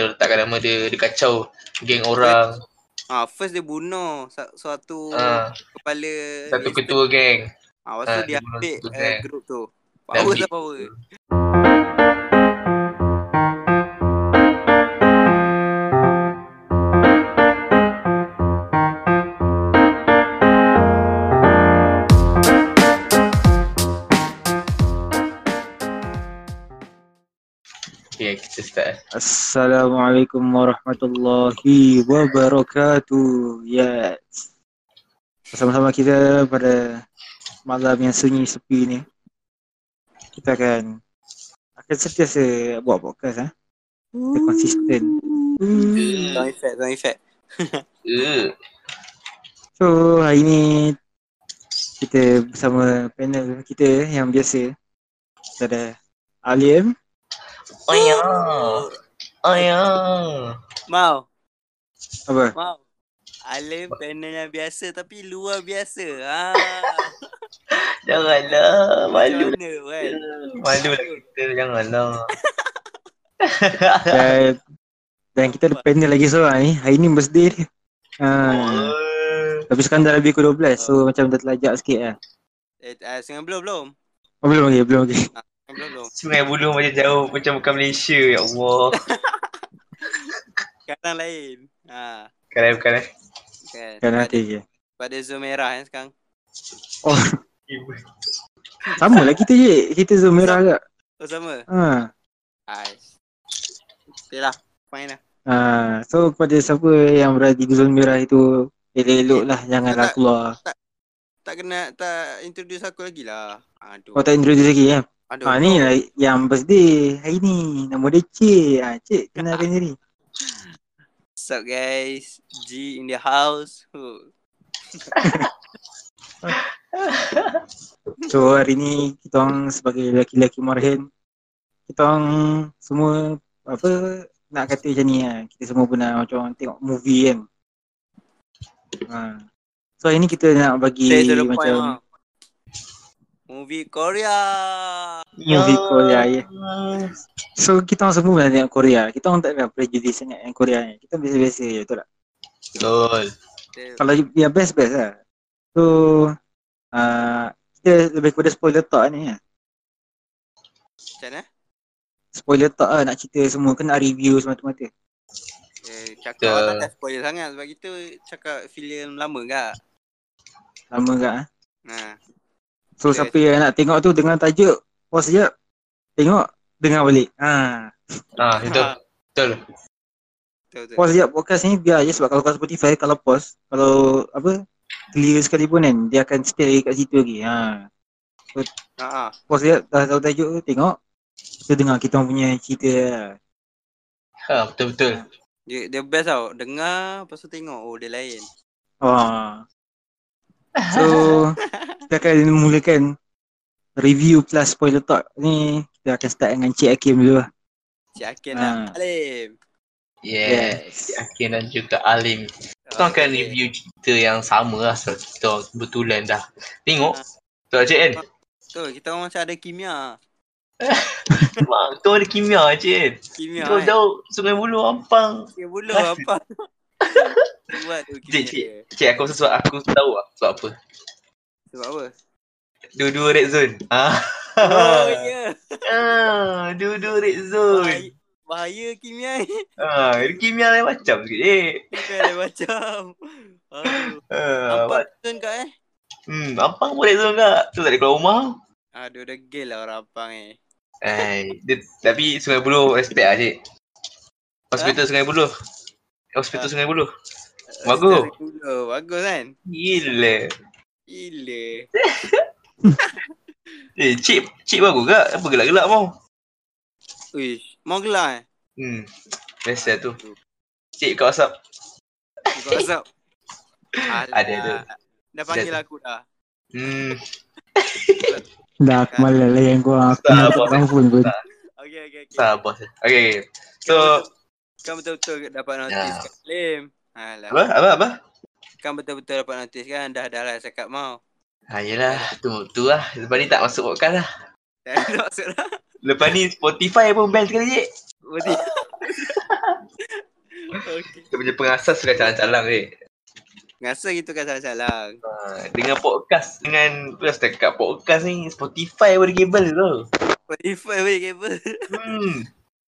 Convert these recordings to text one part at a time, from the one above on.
macam letakkan nama dia, dia kacau geng orang. Ah, first dia bunuh suatu Ah, kepala satu ketua geng. Ah, lepas ah, tu dia dia ambil uh, geng. group tu. Power tak power. Start. Assalamualaikum warahmatullahi wabarakatuh. Yes. Bersama-sama kita pada malam yang sunyi sepi ni. Kita akan akan sentiasa buat podcast eh. Kita konsisten. Sound effect, sound effect. Uh, So hari ni kita bersama panel kita yang biasa. Kita ada Alim, oh ya. Oh ya. Mau, apa? mau. Alim panel yang biasa tapi luar biasa. Ha. Janganlah, malu. Mana kan? Malu lah kita, janganlah. Dan, dan kita ada panel lagi seorang ni. Hari ni birthday dia. Ha. Oh. Tapi sekarang dah lebih ke 12 So macam dah terlajak sikit lah Eh, uh, Buloh belum? Oh belum lagi, belum lagi Sungai Buloh belum. Sungai Buloh macam jauh, macam bukan Malaysia, ya Allah. Sekarang lain. Ha. Bukan, bukan. eh. Kan. Kan Pada, nanti je pada zon merah kan sekarang. Oh sama lah kita je Kita zon merah agak Oh sama. ha. Hai. Okay lah. Fine lah. ha. So kepada siapa yang berada di zon merah itu Elok-elok lah Janganlah Tak- keluar Tak kena, tak introduce aku lagi lah. Aduh. Kau tak introduce lagi kan Aduh. ha, Ni lah yang birthday Hari ni Nama dia Cik ha, Cik kenalkan diri What's up guys? G in the house. So hari ni Kita orang sebagai lelaki-lelaki marhen Kita orang Semua Apa Nak kata macam ni lah Kita semua pernah macam orang tengok movie kan ha. So hari ni kita nak bagi point macam lah. Movie Korea. Movie Korea ya. So kita orang semua pernah tengok Korea. Kita orang tak ada prejudice sangat yang Korea ni. Kita biasa-biasa je betul tak? Betul. Dia- Kalau yang best-best lah. So uh, Kita lebih kepada spoiler talk ni lah Macam mana? Spoiler talk lah nak cerita semua. Kena review semata-mata. Eh, cakap orang tak spoiler sangat. Sebab kita cakap filem lama kan. Lama tak ah. Nah, So Okay. siapa yang nak tengok tu dengan tajuk Pause sekejap Tengok Dengar balik ha. Ah, itu. Betul. betul betul. Pause sekejap podcast ni biar je Sebab kalau kat Spotify Kalau pause Kalau apa Clear sekalipun kan Dia akan stay lagi kat situ lagi ha. Ha ah. Pause sekejap Dah tahu tajuk tu Tengok Kita dengar kita punya cerita lah. Ha, betul-betul. Dia, dia best tau. Dengar lepas tu tengok. Oh dia lain. Oh. So Kita akan mulakan Review plus spoiler talk Ni Kita akan start dengan Cik Hakim dulu lah Cik Akin Ah. nak Alim. Yes. Akin dan juga Alim. Kita akan Okay. review cerita yang sama lah sebab kita kebetulan dah tengok. Betul Cik kan? Tu kita orang macam ada kimia. Mak, tu ada kimia Cik kan? Kimia Kau kan. tahu Sungai Buloh Ampang. Dia bulu apa? Buat tu Cik, cik, cik aku sesuatu aku tahu lah sebab apa. Sebab apa? Dua-dua red zone. Ah. Oh ya. Ah, dua-dua red zone. Bahaya, bahaya kimia ni. Ah, kimia lain macam sikit eh. Kimia lain macam. Aduh. Ah, Apa tu kau eh? Hmm, Ampang pun red zone kak. Tu tak ada keluar rumah. Aduh degil lah orang Apang ni. Eh, dia, tapi Sungai Buloh respect lah cik. Hospital Sungai Buloh. Hospital Ah. Sungai Buloh. Bagus. Dulu. Bagus kan? Gila. Gila. Eh, cik, cik bagus kak. Apa gelak-gelak mau? Uish, mau gelar eh? Hmm, biasa tu. Cik kat WhatsApp. Kau WhatsApp. Ada tu. Dah panggil Ada aku dah. Hmm, Dah aku malas lah yang kau Aku nak phone pun Okey okey okey. sabar. Okay, okay. So, Kan betul-betul dapat notis Ya. kan Lim. Alah. apa? Apa? Apa? Kan betul-betul dapat notis kan dah dah lah cakap mau. Ha, yelah. Tu, tu lah. Lepas ni tak masuk podcast lah. Tak maksud lah. Lepas ni Spotify pun ban sekali cik. Berarti Okay. Kita punya pengasas sudah calang-calang eh. Ngasa gitu kan salah-salah. Ha, dengan podcast dengan plus dekat podcast ni Spotify boleh kabel tu. Spotify boleh kabel. Hmm.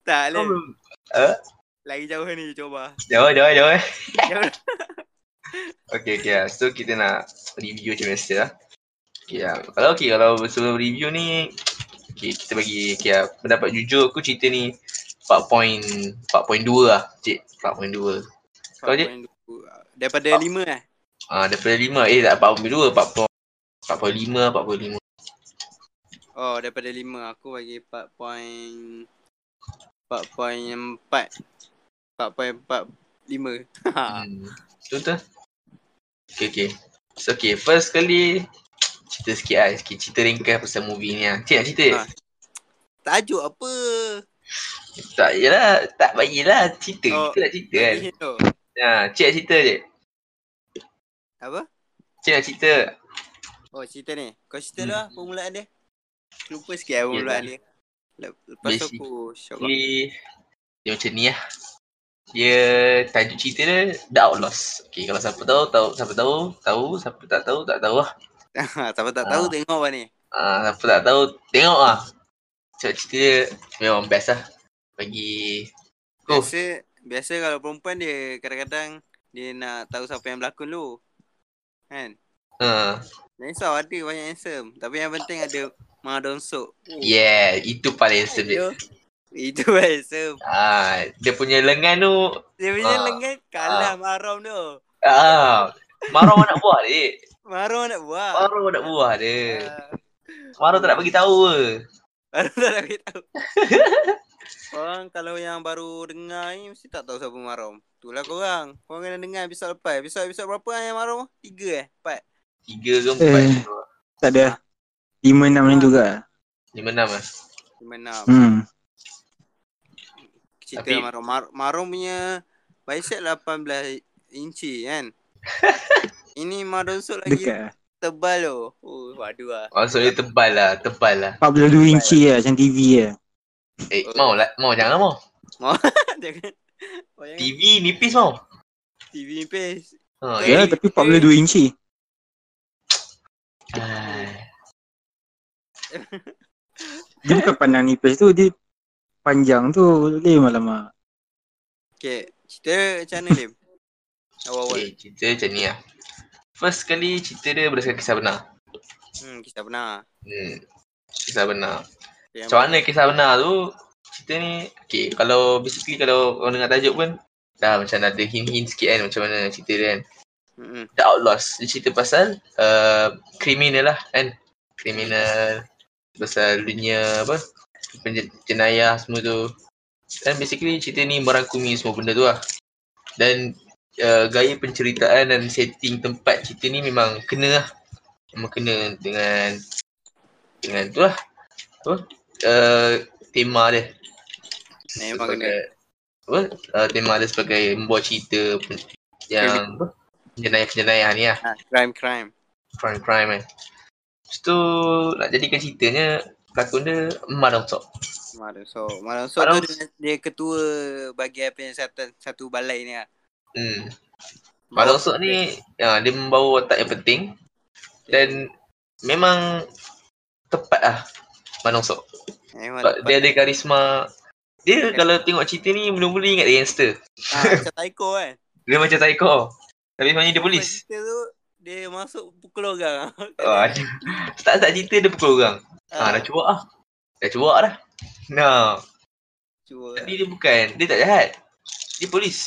Tak lah. belum- Eh? Lagi jauh ni cuba. Jauh jauh jauh eh. Jauh. Okay okay lah. So kita nak review macam biasa lah. Okay lah. Kalau okay kalau sebelum review ni Okay kita bagi okay lah. Pendapat jujur aku cerita ni 4.4.2 lah cik 4.2 Kau je? Daripada lima eh? Ah daripada 5 eh tak 4.2 4.5 4.5 Oh, daripada lima aku bagi 4 point 4.4 4.45 Hmm. Betul betul. Okay okay. So okay first kali cerita sikit lah sikit cerita ringkas pasal movie ni lah. Cik nak cerita? Ah. Tajuk apa? Tak yelah tak bagilah cerita Oh, kita nak cerita kan. Tu. Ha, cik nak cerita je. Apa? Cik nak cerita. Oh, cerita ni. Kau cerita Hmm. lah permulaan dia. Lupa sikit lah permulaan dia. Lep- Lepas tu Basic. aku. Jadi dia macam ni lah. Dia tajuk cerita dia The Outlaws. Okay kalau siapa tahu tahu siapa tahu tahu siapa tak tahu tak tahu lah. Siapa tak tahu Ah. tengok apa ni. Ah, siapa tak tahu tengok lah. Cerita cerita dia memang best lah. Bagi Oh. Biasa biasa kalau perempuan dia kadang-kadang dia nak tahu siapa yang berlakon dulu. Kan? uh, Jangan risau ada banyak handsome. Tapi yang penting ada Ma Dong Sok. Oh, yeah itu paling handsome dia. Itu, itu handsome. Ah, dia punya lengan tu Dia punya Ah. lengan kalah Marom tu. ah, marah nak buah dia. Marom nak buat. Marah nak buah dia. Ah, Marah tak nak bagi tahu ke. Marom tak nak beritahu. Orang kalau yang baru dengar ni mesti tak tahu siapa Marom. Itulah korang. Korang kena dengar episod lepas. Episod-episod berapa yang Marom? Tiga eh? Empat? Tiga ke empat. Eh. Tak ada. Lima enam ni juga. Lima enam lah. Lima enam. Hmm. Cerita Tapi- Marom. Mar Marom punya bicep 18 inci kan? Ini Madonsuk lagi Dekat lah. tebal tu. Oh, waduh lah. Maksudnya tebal lah, tebal lah. 42 inci lah macam TV lah. Eh, mau lah, mau jangan mau. Oh, jangan. TV nipis mau. TV nipis. Ha, Eh. Ya, tapi 42 inci. eh. Dia bukan pandang nipis tu, dia panjang tu. Lem alamak. Okay. Cerita macam mana, Lim? Awal-awal. Okay, cerita macam ni lah. First kali cerita dia berdasarkan kisah benar. Hmm, kita pernah. Hmm. Kisah benar. Macam mana kisah benar tu, cerita ni, okay, kalau basically kalau orang dengar tajuk pun, dah macam ada hint-hint sikit kan macam mana cerita dia kan. Hmm. The Outlaws. Dia cerita pasal uh, kriminal lah kan. Kriminal. Pasal dunia apa. Jenayah semua tu. Dan basically cerita ni merangkumi semua benda tu lah. Dan uh, gaya penceritaan dan setting tempat cerita ni memang kena lah. Memang kena dengan dengan tu lah. Apa? Uh, tema dia. Memang kena. apa? Uh, tema dia sebagai membuat cerita yang apa? Jenayah-jenayah ni lah Ha, crime, crime. crime-crime kan. Lepas tu nak jadikan ceritanya pelakon dia Dong Sok. Madonsuk. Madonsuk Madong- tu dia, dia ketua bagi apa yang satu, satu balai ni lah. Hmm. Dong Sok ni ya, dia membawa watak yang penting dan memang tepat lah Dong Sok. Memang Sebab tepat. dia ada karisma. Dia kalau tengok cerita ni mula-mula ingat dia gangster. Ha, macam Taiko kan. Dia macam psycho. Tapi sebenarnya dia polis. Cerita tu, dia masuk pukul orang. Oh, start-start cerita dia pukul orang. Ah. Ha, dah cuak lah. Dah cuak dah. Nah, Cuma. tapi dia bukan. Dia tak jahat. Dia polis.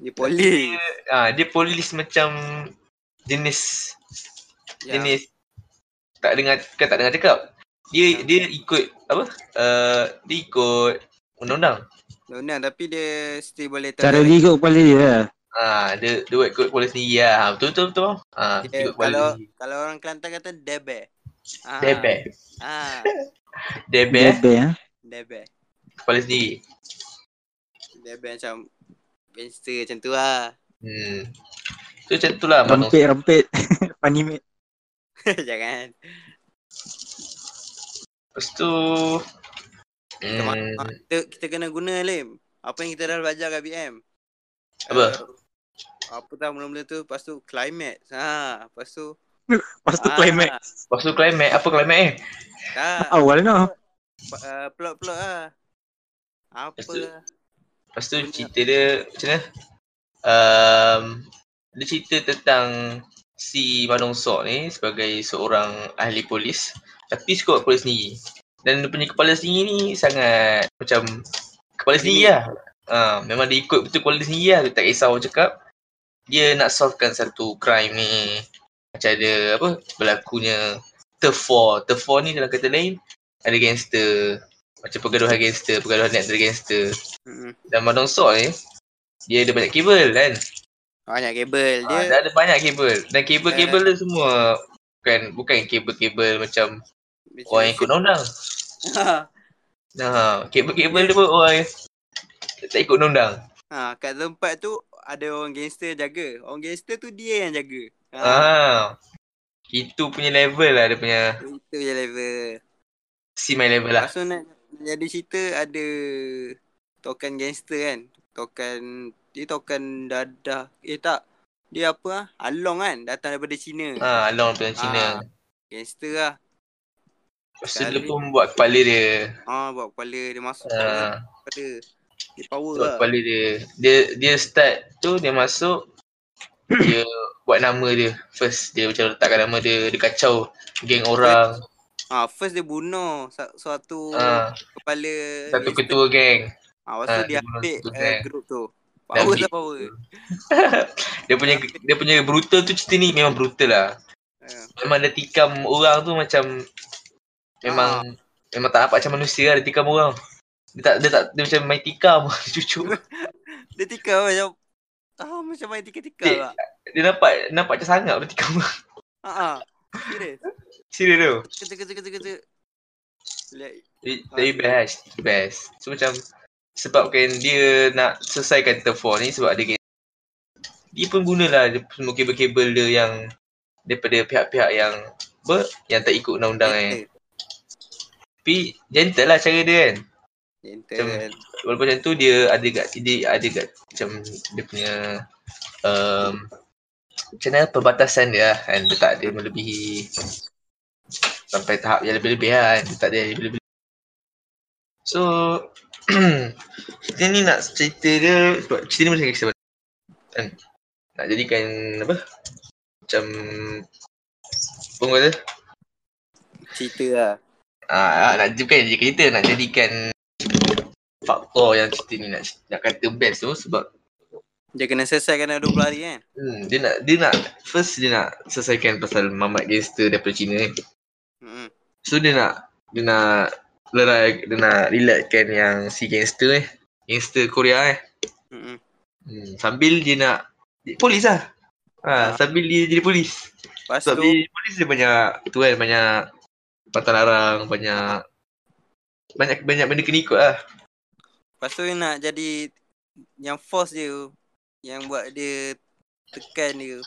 Dia polis. Ah, dia polis macam jenis Ya. jenis tak dengar kan tak dengar cakap. Dia Ya. dia ikut apa? Uh, dia ikut undang-undang. Undang tapi dia still boleh Cara dia ikut kepala dia lah. Ah, dia dia buat ikut polis sendiri lah. Ha, betul betul betul. Ah, Dia, ikut kepala kalau sendiri. kalau orang Kelantan kata debe. Ah. Debe. Ah, Debe Bebe ha. debe. kepala sendiri. Debe macam gangster macam tu lah. Hmm. So macam tu lah Manong. Rempit-rempit. Funny mate. Jangan. Lepas tu Kita, hmm, kita, kita kena guna Lim. Apa yang kita dah belajar kat BM. Apa? Uh, apa tau mula-mula tu Lepas tu climax ha, Lepas tu Lepas tu Ah. climax. Lepas tu climax, apa climax eh? Tak Awal no. uh, Plot-plot lah Apa Lepas tu- lah Lepas tu cerita dia macam mana? Um, dia cerita tentang si Manong Sok ni sebagai seorang ahli polis tapi suka buat polis sendiri. Dan dia punya kepala sendiri ni sangat macam kepala sendiri lah. Ha, memang dia ikut betul kepala sendiri lah. Dia tak kisah orang cakap. Dia nak solvekan satu crime ni. Macam ada apa berlakunya Turf War. Turf War ni dalam kata lain ada gangster. Macam pergaduhan gangster, pergaduhan net antara gangster. Dan Madong Sok ni dia ada banyak kabel kan. Banyak kabel Dia, dia dia ada banyak kabel. Dan kabel-kabel dia semua bukan bukan kabel-kabel macam orang yang ikut undang. Nah, kabel-kabel dia pun orang yang tak ikut undang. ha, Kat tempat tu Ada orang gangster jaga Orang gangster tu dia yang jaga ha, Ah. Itu punya level lah dia punya Itu je level see my level lah. Tu nak jadi cerita ada token gangster kan. Token dia token dadah. Eh tak. Dia apa ah? Along kan datang daripada China. Ah, Long daripada Cina. Ah. Gangster lah. Lepas tu dia pun buat kepala dia. Ah buat kepala dia masuk uh. Ah, kepala. Dia power buat lah. kepala dia. Dia dia start tu dia masuk dia buat nama dia. First dia macam letakkan nama dia, dia kacau geng orang. Ah first dia bunuh suatu Ah, kepala satu ketua geng. Ah lepas ah, tu dia dia ambil uh, group tu. Power dia- power. dia punya dia punya brutal tu cerita ni memang brutal lah. Ah. Memang dia tikam orang tu macam memang memang tak nampak macam manusia lah dia tikam orang. Dia tak dia tak dia macam main tikam cucu. Dia tikam macam ah macam main tikam-tikam Cik. lah. Dia nampak nampak macam sangat dia tikam orang. Ha ah. Serius. Serius tu. Kata kata kata kata. Like, Dia- Dari best, best. So macam sebabkan dia nak selesaikan terfor ni sebab dia dia pun gunalah semua kabel-kabel dia yang daripada pihak-pihak yang ber, yang tak ikut undang-undang eh. Tapi gentle lah cara dia kan. Gentle. Macam- Walaupun macam tu dia ada kat dia ada kat macam dia punya um, macam mana perbatasan dia lah kan. Dia tak ada melebihi sampai tahap yang lebih-lebih lah kan. Dia tak ada yang lebih-lebih. So kita ni nak cerita dia sebab cerita ni macam kisah kan. Nak jadikan apa macam apa kata Cerita lah. Ah, ah, nak bukan jadi cerita nak jadikan faktor yang cerita ni nak nak kata best tu sebab Dia kena selesaikan dalam 20 hari kan? hmm, dia nak dia nak first dia nak selesaikan pasal mamat gangster daripada Cina ni. Hmm. So dia nak dia nak lerai dia nak relaxkan yang si gangster eh. Gangster Korea eh. Hmm. Hmm, sambil dia nak dia polis lah. Ha, Ah. sambil dia jadi polis. Lepas Sebab tu, dia polis dia banyak tu kan banyak patah larang, banyak banyak banyak benda kena ikut lah. Lepas tu nak jadi yang force dia yang buat dia tekan dia.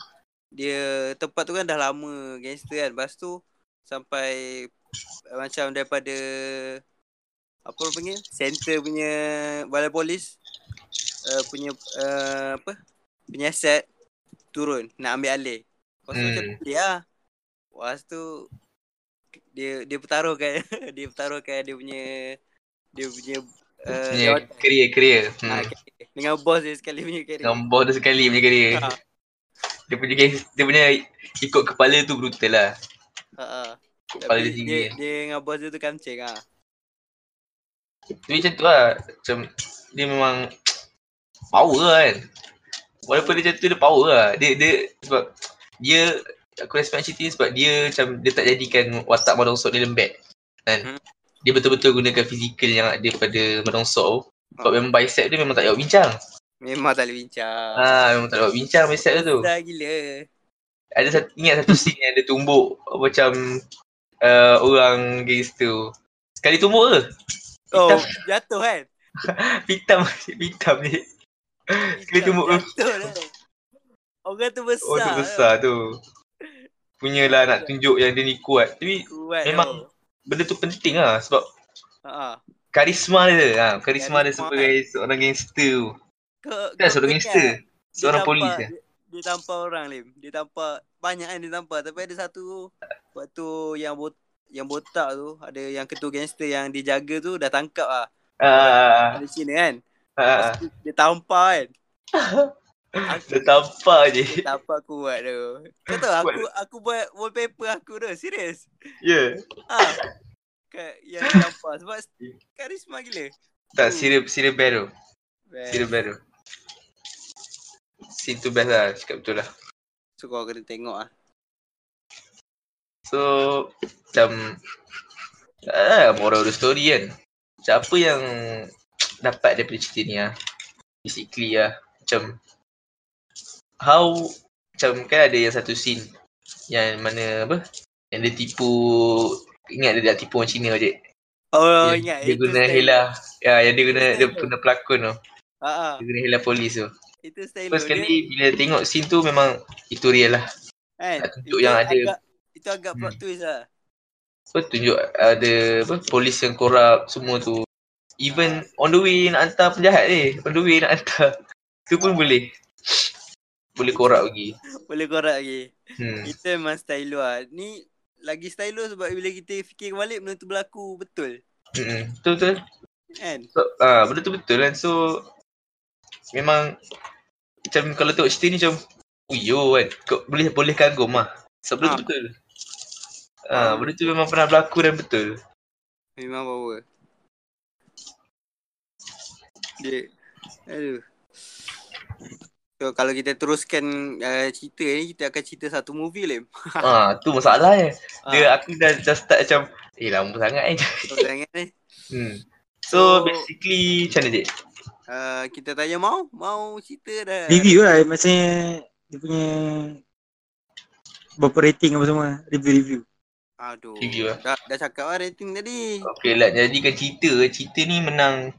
Dia tempat tu kan dah lama gangster kan. Lepas tu sampai macam daripada apa orang panggil? Center punya balai polis uh, punya uh, apa? Penyiasat turun nak ambil alih. Lepas tu Hmm. macam dia lah. Lepas tu dia dia pertaruhkan dia pertaruhkan dia punya dia punya uh, punya career career. hmm. Hmm. dengan bos dia sekali punya career. Dengan bos dia sekali punya career. Ha. Dia punya dia punya ikut kepala tu brutal lah. Ha. ha. Kepala dia Tapi tinggi. dia, dia dengan bos dia tu kamcing ah. Tapi macam tu lah. Macam dia memang power lah kan. Walaupun dia macam tu dia power lah. Dia, dia sebab dia aku respect cerita ni sebab dia macam dia tak jadikan watak Madong Sok dia lembek. Kan? Hmm. Dia betul-betul gunakan fizikal yang ada pada Madong Sok tu. Sebab Ha. memang bicep dia memang tak jawab bincang. Memang tak boleh bincang. Ah, memang tak jawab bincang bicep dia tu. Dah gila. Ada satu, ingat satu scene yang dia tumbuk macam uh, orang gangster tu. Sekali tumbuk ke? Oh, jatuh kan? Hitam, hitam ni. Sekali tumbuk. Jatuh lah. Orang tu besar. Oh tu besar tu. Punyalah nak tunjuk yang dia ni kuat. Tapi Kuat Memang- benda tu penting lah sebab Ha. karisma dia. Ha, karisma, dia Karisma. sebagai seorang gangster tu. Kau, Kan seorang gangster. dia Seorang tampar- polis kan. Dia, dia tampar orang Lim. Dia tampar banyak kan dia tampar tapi ada satu waktu yang bot, yang botak tu ada yang ketua gangster yang dia jaga tu dah tangkap ah. Ah, Dari Cina kan. Lepas tu dia tampar kan. Aku, Dia tampar je. dia tampar kuat tu. Kau tahu aku aku buat wallpaper aku tu. Serius. Ya. Ah. Kat yang tampar sebab karisma gila. Tak, serial serial baru. Serial baru. Scene tu best lah, cakap betul lah. So kau kena tengok ah. So, macam ah, moral of the story kan. Macam apa yang dapat daripada cerita ni lah. Basically lah. Macam how macam kan ada yang satu scene yang mana apa yang dia tipu ingat dia dah tipu orang Cina je. Oh dia, ingat dia guna style- hela. Ya, yang dia guna dia guna pelakon tu. Ha ah. Dia guna hela polis tu. Itu style First dia. sekali bila tengok scene tu memang itu real lah. Kan? nak tunjuk yang ada- agak, itu agak plot Hmm. twist lah. So tunjuk ada apa polis yang korup semua tu. Even on the way nak hantar penjahat ni, on the way nak hantar. Tu pun boleh. Boleh korup lagi. Boleh korang lagi. Hmm. Itu memang style lah. Ni lagi style sebab bila kita fikir balik benda tu berlaku betul. Hmm. Betul betul. Kan? So, ah benda tu betul kan. So memang macam kalau tengok cerita ni macam oh yo kan. Kau boleh boleh kagum lah. Sebab benda tu Ah. betul. Ah, benda tu memang pernah berlaku dan betul. Memang power. Dia aduh. So kalau kita teruskan uh, cerita ni kita akan cerita satu movie Lim. ah, tu masalah eh. Dia Ah, aku dah, dah start macam eh lama sangat eh. kau jangan ni. hmm. So, So basically macam mana Dik? uh, kita tanya mau, mau cerita dah. Review lah maksudnya dia punya berapa rating apa semua review-review. Aduh. Review lah. Dah, dah cakap lah rating tadi. Okay lah, jadikan cerita. Cerita ni menang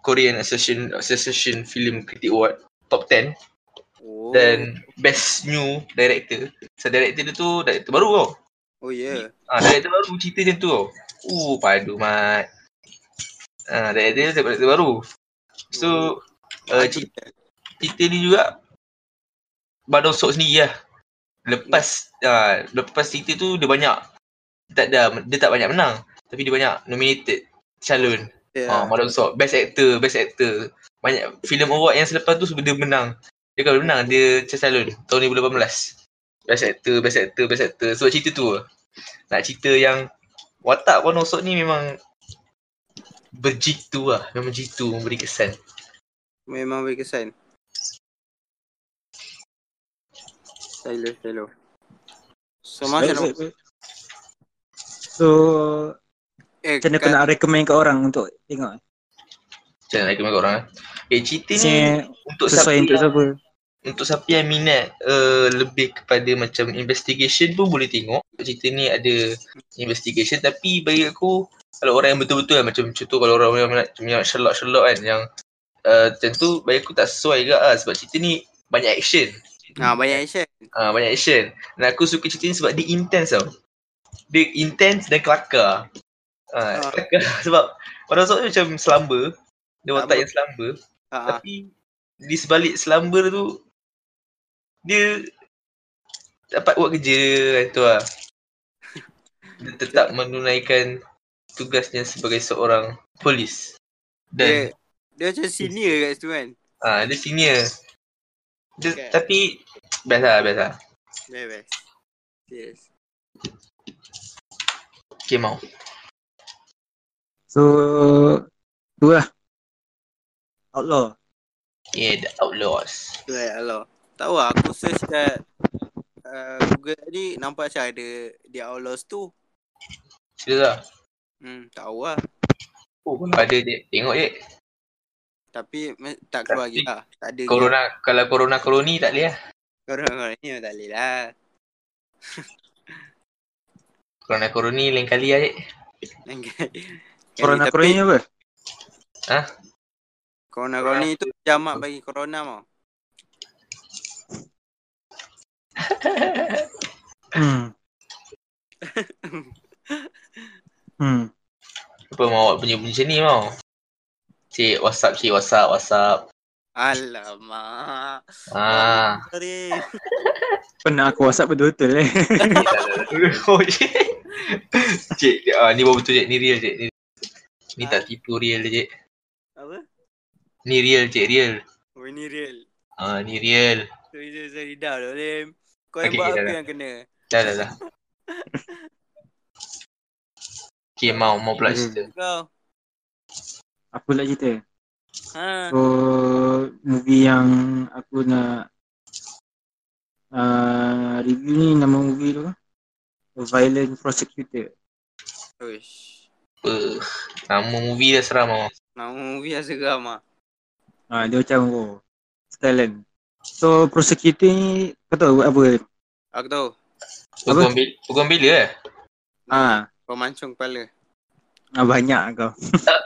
Korean Association Association Film Critic Award top 10 Oh. dan Best New Director. So director dia tu director baru tau. Oh ya. Yeah. Ah director baru cerita macam tu tau. Uh padu mat. Ah director dia director baru. So uh, cerita, cerita ni juga Badong Sok sendiri lah. Lepas ah lepas cerita tu dia banyak tak ada dia tak banyak menang tapi dia banyak nominated calon. Yeah. Ah, Madam Sok, best actor, best actor. Banyak filem award yang selepas tu dia menang. Dia kalau menang dia calon tahun 2018. Best actor, best actor, best actor. Sebab cerita tu lah. Nak cerita yang watak Madam Sok ni memang berjitu lah. Memang jitu, memberi kesan. Memang berkesan. Stylo, stylo. So macam Baik, mana? baik, baik. So Eh, macam mana kau kat- nak recommend kat orang untuk tengok? Macam nak recommend kat orang eh? Eh cerita ni untuk siapa sesuai untuk yang, siapa? Untuk siapa yang minat uh, lebih kepada macam investigation pun boleh tengok. Cerita ni ada investigation tapi bagi aku kalau orang yang betul-betul kan macam contoh kalau orang yang minat, minat Sherlock-Sherlock kan yang uh, macam tu bagi aku tak sesuai juga lah sebab cerita ni banyak action. Ha, banyak action. Ah uh, banyak action. Dan aku suka cerita ni sebab dia intense tau. Dia intense dan kelakar. Ah, Ah. kelakar sebab pada waktu tu macam selamba. Dia watak yang selamba. Ha, ha. Tapi di sebalik selamba tu dia dapat buat kerja kan tu lah. Dia tetap menunaikan tugasnya sebagai seorang polis. Dia, Dan dia macam senior kat situ kan. ah dia senior. Dia, Okay. Tapi best lah, best lah. Best, best. Yes. Okay mau. So tu lah. Outlaw. Yeah, the Outlaws. Tu lah, Tahu lah, aku search kat uh, Google tadi nampak macam ada The Outlaws tu. Serius lah. Hmm, tahu lah. Oh, kalau ada je. Tengok je. Tapi tak keluar lagi lah. Tak ada Corona, kalau corona koroni tak boleh lah. Corona, corona ni memang tak boleh lah. Corona koroni lain kali lah je. Corona Tapi corona ni apa? Corona, corona itu jamak bagi corona mau. Hmm. hmm. Apa mau awak punya bunyi macam ni mau? Cik, whatsapp cik, whatsapp, whatsapp. Alamak. Ah. Sorry. Pernah aku whatsapp betul-betul eh. oh, cik. Cik, ah, ni baru betul cik. Ni real cik. Ni, ni tak tipu real cik. Apa? Ni real cik, real. Oh ini real. Ah, ni real. Sorry, sorry, sorry. Dah dah, Lim. Kau yang Okay, buat okay, apa dah, yang kena? Dah, dah, dah. Okay, mau, mau pula Hmm. cerita. Kau. Apa nak cerita? Ha. So movie yang aku nak uh, review ni nama movie tu Violent Prosecutor. Uish. Apa? Nama movie dah seram mau. Nama movie yang seram ah. Ha, dia macam oh, talent. So Prosecutor ni kau tahu buat apa? Aku tahu. Peguam, bil- peguam bila eh? Ha, Pemancung kepala. ah, banyak kau.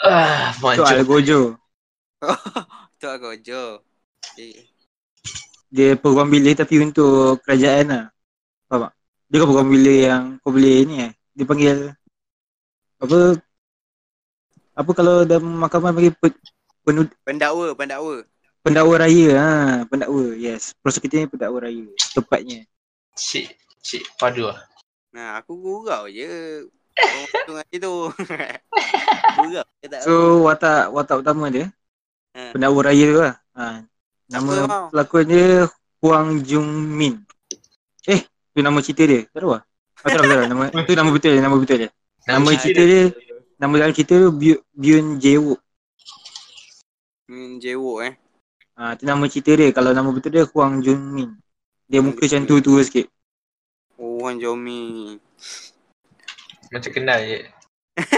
Ah, So mancung. Algojo. Tu aku jo. Eh. Dia program bilik tapi untuk kerajaan lah. Faham tak? Dia kan program bilik yang kau boleh ni eh. Dia panggil apa apa kalau dalam mahkamah panggil pe, penud, Pendakwa, pendakwa. Pendakwa raya ha, pendakwa. Yes, prosecutor ni pendakwa raya tepatnya. Cik, cik padu lah. Nah, aku gurau je. Pemancung hari tu. gurau. Tak. So watak watak utama dia Ha. pendakwa raya tu lah. Ha. Nama pelakon dia Huang Jung Min. Eh, tu nama cerita dia. Tak tahu lah. Oh, tak tahu, tak tahu. Nama, tu nama betul dia, nama betul dia. Nama cerita dia, nama dalam cerita tu Byu- Byun Jae-wook. Hmm, jewok eh. Ha, tu nama cerita dia. Kalau nama betul dia Huang Jun Min. Dia muka macam tua-tua sikit. Oh, Wan Jomi. Macam kenal je.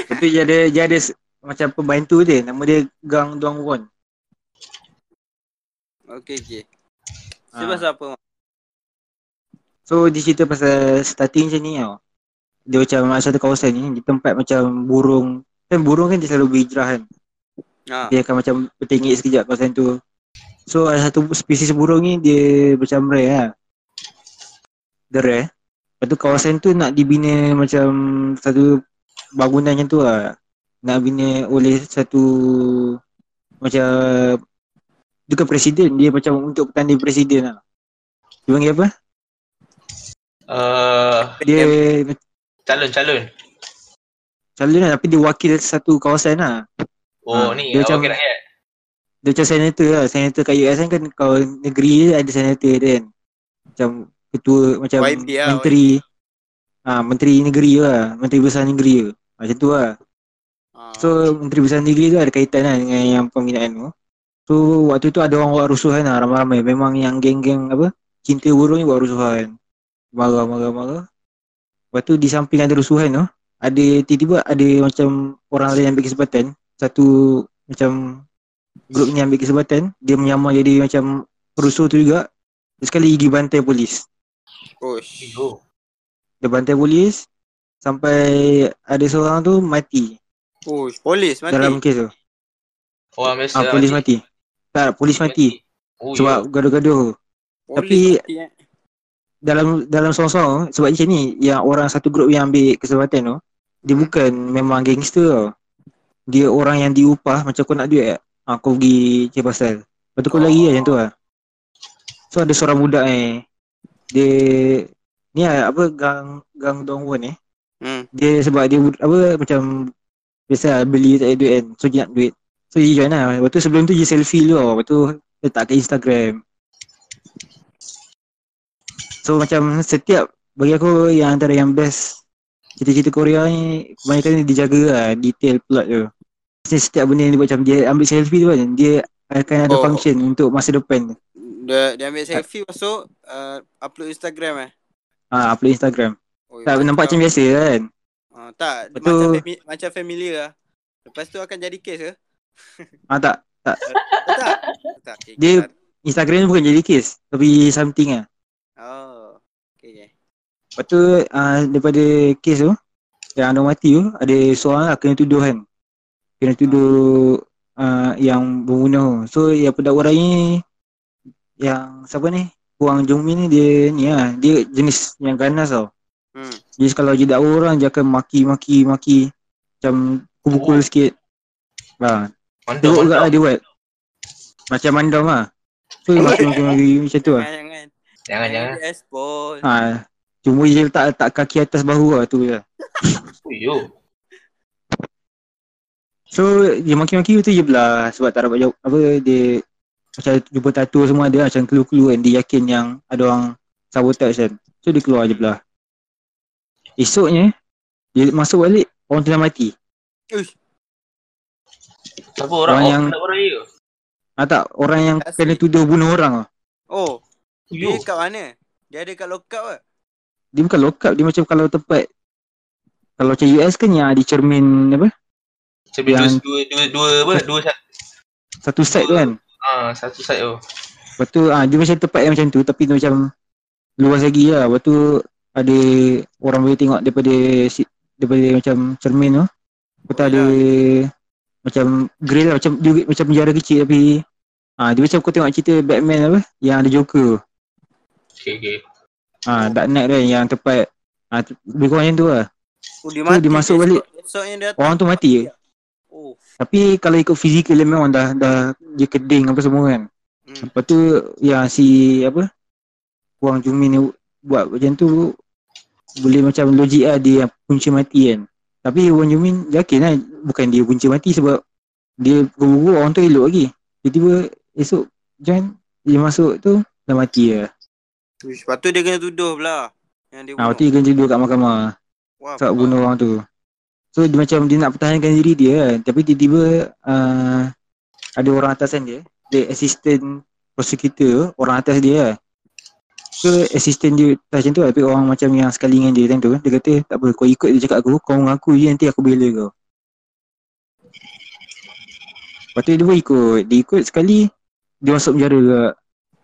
Tu dia ada, dia ada macam pembantu dia. Nama dia Gang Dong Won. Okey, okey. Ha. Sebab siapa? Mak? So dia cerita pasal starting macam ni tau. Dia macam satu kawasan ni di tempat macam burung. Kan burung kan dia selalu berhijrah kan. Ha. Dia akan macam bertinggi sekejap kawasan tu. So ada satu spesies burung ni dia macam rare lah. Dia rare. Lepas tu kawasan tu nak dibina macam satu bangunan macam tu lah. Nak bina oleh satu macam dia kan presiden. Dia macam untuk petanda presiden lah. Dia panggil apa? Uh, Dia calon-calon. calon lah tapi dia wakil satu kawasan lah. Oh, Ha, ni dia awak macam- rakyat. Dia macam senator lah. Senator kat US kan, kan kalau negeri dia ada senator dia kan. Macam ketua, macam YB lah, menteri. Ah, menteri negeri lah. Menteri besar negeri lah. Macam tu lah. Ha. So menteri besar negeri tu ada kaitan lah dengan yang pembinaan tu. So waktu tu ada orang buat rusuhan lah ramai-ramai. Memang yang geng-geng apa, cinta burung ni buat rusuhan. Marah-marah-marah. Lepas tu di samping ada rusuhan tu, ada tiba-tiba ada macam orang lain ambil kesempatan. Satu macam grup ni ambil kesempatan, dia menyamar jadi macam perusuh tu juga. Dia sekali pergi bantai polis. Oh. Dia bantai polis sampai ada seorang tu mati, Uish. Polis mati. dalam kes tu. Orang biasa Ah, lah, polis mati. mati. Tak, polis mati. Oh, Sebab gaduh-gaduh. Polis tapi- mati, eh. Dalam dalam song-song sebab macam ni yang orang satu grup yang ambil kesempatan tu dia Hmm. bukan memang gangster tau. Dia orang yang diupah macam kau nak duit kau pergi cari pasal. Lepas tu kau Oh. lari lah macam tu lah. So ada seorang budak ni dia ni lah, apa gang gang Dongwon ni. Hmm. Dia sebab dia apa macam biasa lah, beli tak ada duit kan. So dia nak duit. So dia join lah. Lepas tu sebelum tu dia selfie dulu. Lepas tu letak kat Instagram. So macam setiap bagi aku yang antara yang best cerita-cerita Korea ni kebanyakan dia dijaga lah detail plot tu. Mesti setiap benda yang dia buat macam dia ambil selfie tu kan dia akan ada Oh. function untuk masa depan. Dia dia ambil selfie masuk uh, upload Instagram eh. Ha, upload Instagram. Oh, Tak nampak macam biasa kan. Uh, tak Betul. macam fami- macam familiar lah. Lepas tu akan jadi kes ke? Ha tak. Eh, tak. tak. Okay, Dia- okay. Instagram ni bukan jadi case tapi something. Oh. Okay. Lepas tu uh, daripada kes tu yang orang mati tu ada seorang lah kena tuduh kan. Kena tuduh uh, yang membunuh. So yang pendakwa raya ni yang siapa ni? Huang Jongmin ni dia ni lah. Dia jenis yang ganas tau. Hmm. Dia kalau dia dakwa orang dia akan maki-maki maki macam pukul-pukul Oh. sikit. Ha. Mantap, Teruk lah dia buat. Macam mandom lah. So dia maki-maki macam tu lah. Jangan jangan. Jangan jangan. Ha, cuma dia letak, letak kaki atas bahu lah tu je. Oh, yo. So dia maki-maki tu je belah sebab tak dapat jawab apa dia macam jumpa tattoo semua dia macam clue-clue kan dia yakin yang ada orang sabotage kan. So dia keluar je belah. Esoknya dia masuk balik orang tu dah mati. Uish. Siapa orang? Orang Oh, yang- orang ya? Ah tak orang yang Asli. kena tuduh bunuh orang lah. Oh, Yo. dia kat mana? Dia ada kat lockup ke? Dia bukan lock up dia macam kalau tempat kalau macam US kan yang ada cermin apa? Macam dua, Yang- dua, dua, dua, apa? Dua, sat- Satu side tu kan. ah, satu side tu. Lepas tu ah, dia macam tempat yang macam tu tapi dia macam luas lagi lah. Lepas tu ada orang boleh tengok daripada si- daripada macam cermin tu. Lepas tu Oh, ada macam grill lah macam dia macam penjara kecil tapi ah dia macam kau tengok cerita Batman apa yang ada Joker. Okay, okay. Ah Dark Knight tu kan yang tempat ah tu- lebih kurang macam tu lah. Oh, dia So, mati. dia masuk balik. Esoknya dia. Orang tu mati. Oh. Tapi kalau ikut fizikal dia memang dah dah dia keding apa semua kan. Hmm. Lepas tu yang si apa Wang Jumin ni buat macam tu boleh macam logik lah dia punca mati kan. Tapi Wang Jumin yakin lah bukan dia punca mati sebab dia guru orang tu elok lagi. Tiba-tiba esok John dia masuk tu dah mati lah. Lepas tu dia kena tuduh pula. Yang dia Ha, bunuh. dia kena duduk kat mahkamah Wah, sebab bunuh orang tu. So dia macam dia nak pertahankan diri dia kan. Tapi tiba-tiba uh, ada orang atas kan dia. Dia assistant prosecutor orang atas dia lah. So assistant dia tak macam tu lah. Tapi orang macam yang sekali dengan dia time tu. Dia kata tak apa kau ikut dia cakap aku. Kau mengaku je nanti aku bela kau. Lepas tu dia pun ikut. Dia ikut sekali dia masuk penjara ke.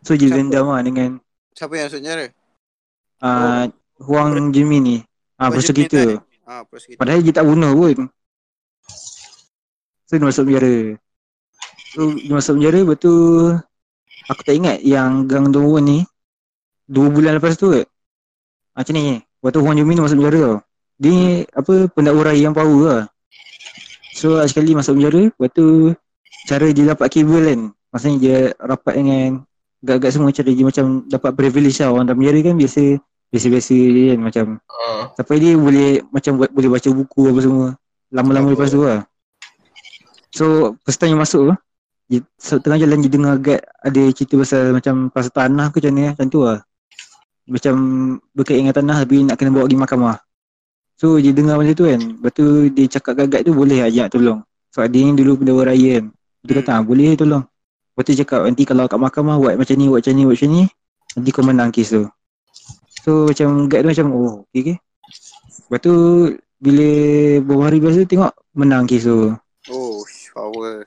So dia dendam lah dengan Siapa yang masuk penjara? uh, Huang Jimin ni. Ah, Oh, prosecutor. Prosecutor. Padahal dia tak bunuh pun. So dia masuk penjara. So dia masuk penjara lepas tu aku tak ingat yang Gang Dongwon ni dua bulan lepas tu ke. Ah, macam ni. Lepas tu Huang Jumin masuk penjara tau. Dia ni apa pendakwa yang power lah. So sekali masuk penjara lepas tu cara dia dapat kabel kan. Maksudnya dia rapat dengan gag-gag semua cara dia macam dapat privilege lah. Orang dalam penjara kan biasa biasa-biasa je kan macam Ah, Sampai dia boleh macam buat, boleh baca buku apa semua. Lama-lama Apa? lepas tu lah. So first time masuk so, tengah jalan dia dengar agak ada cerita pasal macam pasal tanah ke macam ni macam tu lah. Macam berkait dengan tanah tapi nak kena bawa pergi mahkamah. So dia dengar macam tu kan. Lepas tu dia cakap gagak tu boleh ajak tolong. Sebab dia ni dulu pendakwa raya kan. Dia kata ah, boleh tolong. Lepas tu cakap nanti kalau kat mahkamah buat macam ni, buat macam ni, buat macam ni. Nanti kau menang kes tu. So macam tu macam oh okay okay. Lepas tu bila beberapa hari tu tengok menang kes tu. Oh, power.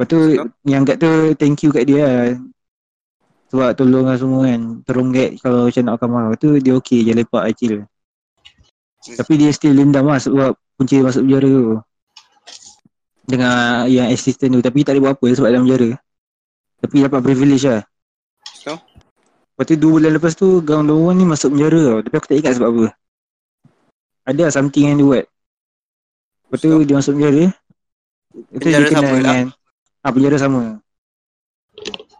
Lepas tu Betul. yang kat tu thank you kat dia lah. Sebab tolong lah semua kan. Terung gag kalau macam nak mahkamah. Lepas tu dia okey je lepak acil. Tapi dia still dendam lah sebab punca dia masuk penjara tu. Dengan yang assistant tu. Tapi tak boleh buat apa sebab dalam penjara. Tapi dapat privilege lah. Lepas tu dua bulan lepas tu Gang Dongwon ni masuk penjara tau. Tapi aku tak ingat sebab apa. Ada lah something yang dia buat. Lepas tu So? dia masuk penjara. Lepas tu Penjara dia sama lah. dengan ah, penjara sama.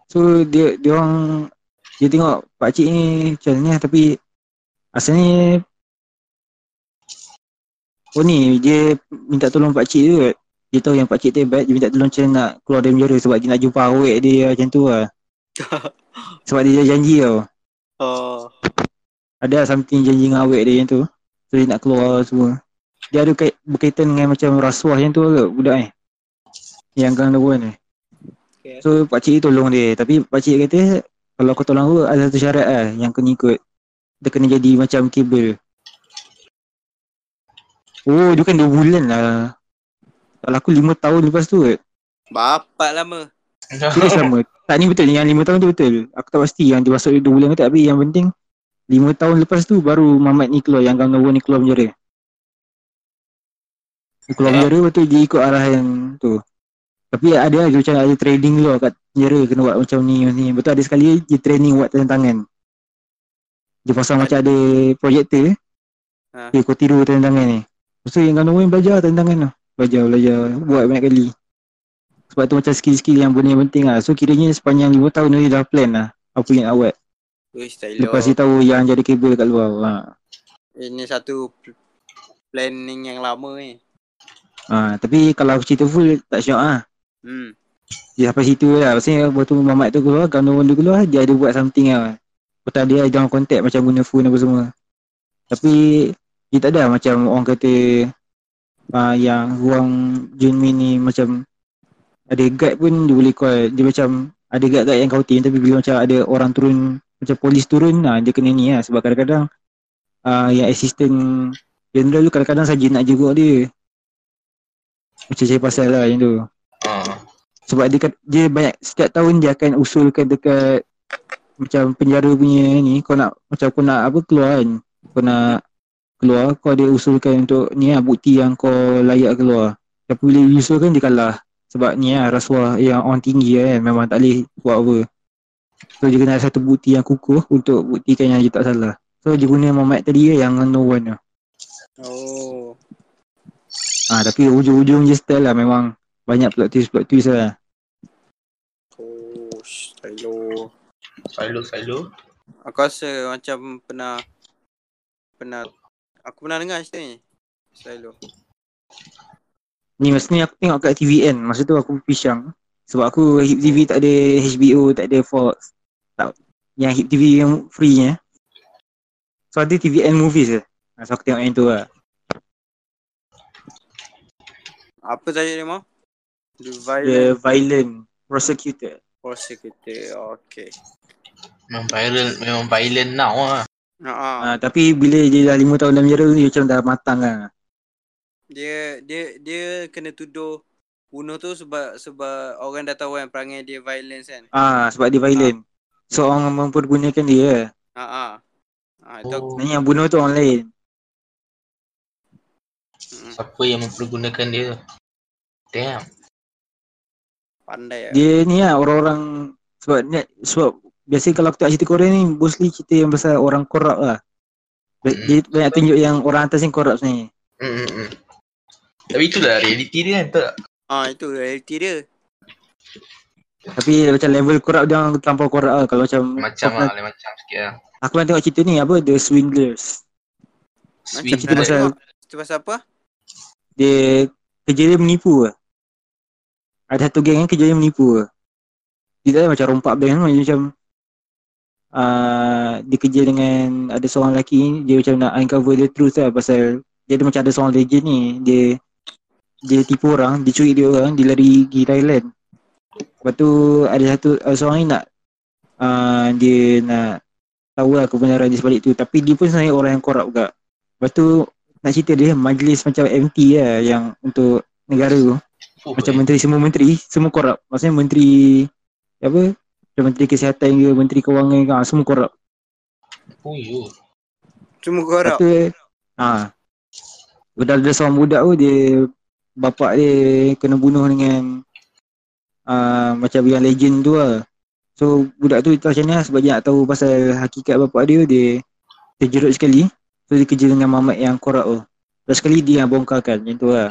So dia dia orang dia tengok pak cik ni macam ni lah, tapi asalnya Oh ni dia minta tolong pak cik tu kot. Dia tahu yang pak cik tu hebat, dia minta tolong macam nak keluar dari penjara sebab dia nak jumpa awek dia macam tu lah. sebab dia janji tau. Oh. Ada something janji dengan awek dia macam tu. So dia nak keluar semua. Dia ada kait, berkaitan dengan macam rasuah macam tu ke budak ni. Yang gang lawan ni. Okay. So pakcik tolong dia. Tapi pakcik kata kalau kau tolong aku ada satu syarat lah yang kau ni ikut. Dia kena jadi macam kabel. Oh dia kan 2 bulan lah. Kalau aku 5 tahun lepas tu kot. Bapak lama. Dia sama. Tak ni betul yang 5 tahun tu betul. Aku tak pasti yang dia masuk 2 bulan ke tak. Tapi yang penting 5 tahun lepas tu baru Mamat ni keluar. Yang Gang Nawa ni keluar penjara. Dia keluar penjara lepas tu dia ikut arahan tu. Tapi ada dia macam ada trading dulu kat penjara kena buat macam ni macam ni. Betul ada sekali dia training buat tangan. Dia pasang macam ada projektor. Ha. Okay, kau tiru tangan ni. Lepas tu yang Gang Nawa ni belajar tangan tu. Belajar, belajar. Buat banyak kali. Sebab tu macam skill-skill yang benda yang penting lah. So kiranya sepanjang 5 tahun ni dah plan lah. Apa yang nak buat. Lepas dia tahu yang jadi kabel kat luar. Ha. Ini satu pl- planning yang lama ni. ha. Tapi kalau aku cerita full tak syok lah. Hmm. Dia sampai situ lah. Maksudnya waktu Muhammad tu keluar, Gandhi Wonder keluar, dia ada buat something lah. Lepas dia dalam kontak macam guna phone apa semua. Tapi dia tak ada macam orang kata uh, yang ruang Junmin ni macam ada guide pun dia boleh call. Dia macam ada guide-guide yang kau tapi bila macam ada orang turun macam polis turun nah, dia kena ni lah sebab kadang-kadang uh, yang assistant general tu kadang-kadang saja nak jenguk dia. Macam saya pasal lah yang tu. Ah. Sebab dia, dia banyak setiap tahun dia akan usulkan dekat macam penjara punya ni kau nak macam kau nak apa keluar kan kau nak keluar kau ada usulkan untuk ni lah bukti yang kau layak keluar tapi bila usulkan dia kalah sebab ni lah rasuah yang orang tinggi kan memang tak boleh buat apa so dia kena ada satu bukti yang kukuh untuk buktikan yang dia tak salah so dia guna Muhammad tadi lah yang no one lah Oh. ah, tapi ujung-ujung je style lah memang banyak plot twist plot twist lah Oh, Tyler. Silo, silo. Aku rasa macam pernah pernah aku pernah dengar cerita ni. Silo. Ni masa ni aku tengok kat TVN Masa tu aku pisang Sebab aku Hip TV tak ada HBO Tak ada Fox tak. Yang Hip TV yang free nya So ada TVN movies ke Ha, So aku tengok yang tu lah Apa saja dia mau? The The Violent Violent Prosecutor Prosecutor. Okay. Memang viral, memang violent now lah. Ah. ha, Tapi bila dia dah 5 tahun dalam penjara Dia macam dah matang lah Dia dia dia kena tuduh bunuh tu sebab sebab orang dah tahu kan perangai dia violence kan. Ah, Sebab dia violent So orang mempergunakan dia Ha ah. Itu aku, Oh, yang bunuh tu orang lain mm, siapa yang mempergunakan dia tu? Damn. pandai lah. Dia ni lah orang-orang Sebab ni Sebab Biasa kalau aku tengok cerita Korea ni Mostly cerita yang pasal orang korup lah Dia- Hmm. Dia banyak tunjuk yang orang atas ni korup sebenarnya Hmm, hmm, hmm. Tapi itulah reality dia kan tak? Ah itu reality dia. Tapi macam level korup dia orang terlampau korup lah Kalau macam Macam lah, lain macam sikit lah. aku pernah tengok cerita ni apa The Swindlers Macam cerita pasal- Itu pasal apa? Dia kerja dia menipu lah Ada satu geng yang kerja dia menipu lah Dia tak ada macam rompak bank kan macam uh, Dia kerja dengan ada seorang lelaki ni Dia macam nak uncover the truth lah Pasal dia ada macam ada seorang legend ni Dia dia tipu orang, dia curi dia orang, dia lari pergi Thailand. Lepas tu ada satu uh, seorang ni nak uh, Dia nak tahu lah kebenaran di sebalik tu. Tapi dia pun sebenarnya orang yang korup juga. Lepas tu nak cerita dia majlis macam MT lah yang untuk negara tu. Oh, Macam eh. menteri semua menteri semua korup. Maksudnya menteri apa? Macam menteri kesihatan ke menteri kewangan ke ah, semua korup. Oh, yo. Lepas korap. tu ha, Udah ada seorang budak tu dia Bapak dia kena bunuh dengan uh, Macam yang legend tu lah So budak tu tak macam mana sebab dia nak tahu pasal hakikat bapak dia Dia terjerut sekali So dia kerja dengan mamat yang korup tu Terus sekali dia yang bongkarkan macam tu lah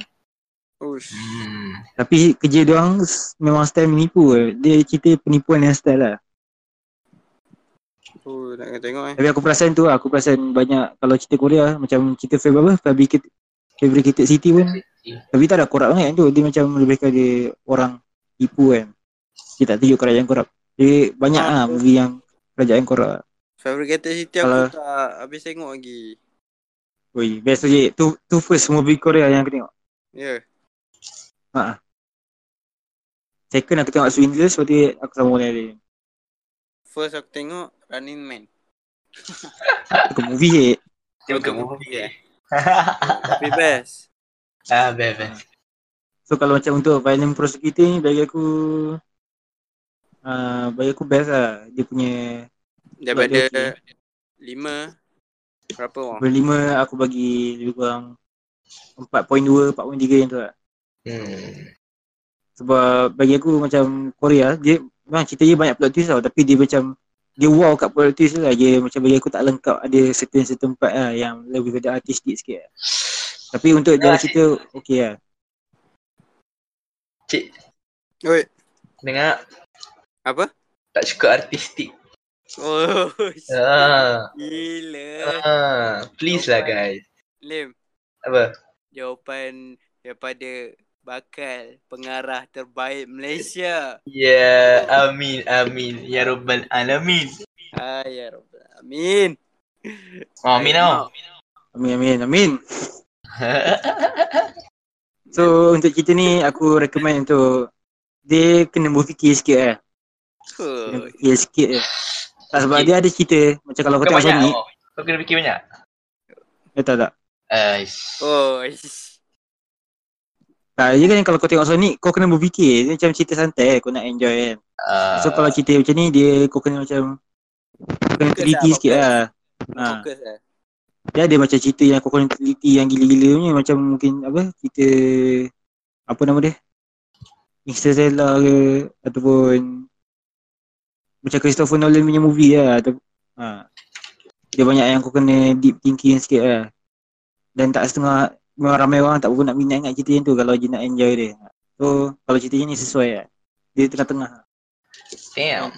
Ush. Hmm. Tapi kerja dia orang memang style menipu. Dia cerita penipuan yang style lah Oh, nak tengok eh. Tapi aku perasan tu lah Aku perasan banyak Kalau cerita Korea Macam cerita fab apa Fabricated Fabricated City pun Tapi tak ada korup sangat tu Dia macam lebih kepada Orang tipu kan Dia tak tunjuk kerajaan korup Dia banyak Ah, lah movie yang Kerajaan korup Fabricated City Kalau- aku tak habis tengok lagi. Ui best je Tu, tu first movie Korea yang aku tengok Ya. ha. Second aku tengok Swindlers Lepas tu aku sama dengan dia First aku tengok Running Man. Itu movie je Dia bukan Bukan movie. eh. Tapi best. Ah, best, best. So kalau macam untuk violent prosecutor ni bagi aku uh, bagi aku best lah dia punya Daripada Dia lima berapa orang? berlima aku bagi lebih kurang 4.2 4.3 yang tu lah Hmm. sebab bagi aku macam Korea dia memang cerita dia banyak plot twist tau tapi dia macam dia wow kat twist tu lah dia macam bagi aku tak lengkap ada certain-certain part lah yang lebih kepada artistik sikit lah. tapi untuk jalan cerita okey lah Cik, Oi. Dengar Apa? tak cukup artistik. Oh, Ah, gila. ah, please lah guys. Lim, Apa? jawapan daripada bakal pengarah terbaik Malaysia. Ya, amin, amin. Ya Rabbal Alamin. Ah, ya Rabbal Amin. Oh, amin tau. Amin amin amin. So untuk cerita ni aku recommend untuk dia kena berfikir sikit eh. Kena berfikir sikit je. Tak sebab Fikir. dia ada cerita macam kalau kau tengok Sonic, oh. Kau kena fikir banyak. ya tak tak. Aish. Oh, ish. Tak, dia kan kalau kau tengok Sonic kau kena berfikir. Dia macam cerita santai kau nak enjoy kan. Uh, So kalau cerita macam ni dia kau kena macam kau kena teliti lah, sikit lah. Ha. Fokus lah. Dia ada macam cerita yang kau kena teliti yang gila-gila punya macam mungkin apa cerita apa nama dia? Interstellar ke ataupun macam Christopher Nolan punya movie lah atau ha. Dia banyak yang kau kena deep thinking sikit lah. Dan tak setengah memang ramai orang tak nak minat ingat cerita yang tu kalau dia nak enjoy dia. So kalau ceritanya ni sesuai lah. Dia tengah-tengah. Damn.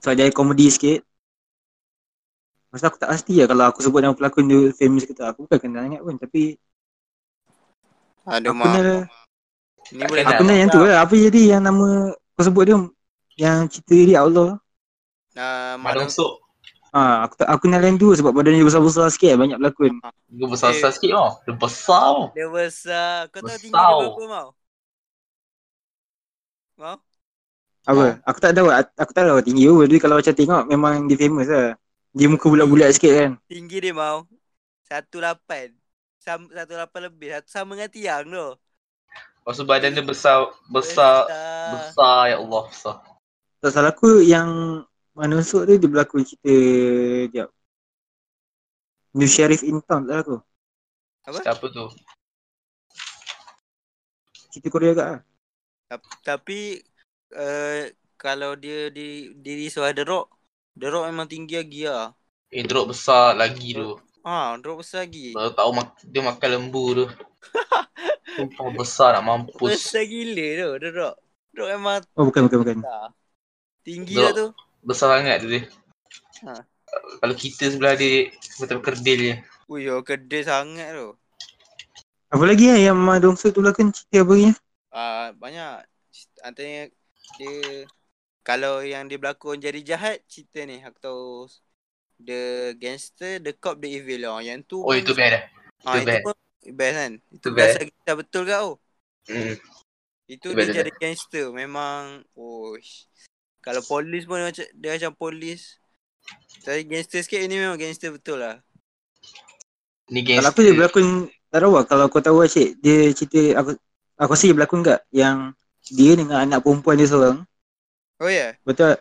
So dia komedi sikit. Masa aku tak pasti lah kalau aku sebut nama pelakon dia famous ke tak. Aku bukan kenal sangat pun tapi Ada aku mak. kenal Ni boleh aku kenal yang tu lah. Apa jadi yang nama kau sebut dia yang cerita dia Allah. Nah, Madong Madong Sok. Ha, aku tak aku yang tu sebab badan dia besar-besar sikit banyak pelakon. Dia besar-besar sikit tau. Dia besar tau. Dia besar. Kau tahu Besar. tinggi dia berapa mau? Mau? Apa? Aku tak tahu aku tak tahu tinggi apa. Dia kalau macam tengok memang dia famous lah. Dia muka bulat-bulat sikit kan. Tinggi dia mau. 18. Sama 18 lebih. Satu sama dengan tiang tu. Lepas tu badan dia besar, besar, besar ya Allah besar. Tak salah aku yang Manusuk tu dia berlakon cerita dia. New Sheriff in Town tak salah aku. Apa? Siapa tu? Cerita Korea kat lah. Tap- Tapi uh, kalau dia di diri suara The Rock, The Rock memang tinggi lagi lah. Eh, drop besar lagi tu. Ha, The Rock besar lagi. Baru tahu mak- dia makan lembu tu. Sumpah besar nak mampus. Besar gila tu The Rock. The Rock memang Oh bukan bukan bukan. besar. Tinggi The lah tu. Besar sangat tu dia. Ha. Kalau kita sebelah dia, betul kerdil je. Ui, oh, kedai sangat tu. Apa lagi lah yang Ma Dong Seok tu berlakon cerita apa lagi? Ah, banyak. Antaranya dia kalau yang dia berlakon jadi jahat cerita ni aku tahu The Gangster, The Cop, The Evil lah. Yang tu Oh itu bad dah. ah, itu pun best kan. Itu best kita betul kau. Hmm. Itu Itu dia jadi gangster memang oh kalau polis pun dia macam dia macam polis. Tapi gangster sikit ini memang gangster betul lah. Ni Kalau gangster. aku dia berlakon lah kalau kau tahu lah cik dia cerita aku aku rasa dia berlakon kat yang dia dengan anak perempuan dia seorang Oh ya. Yeah? betul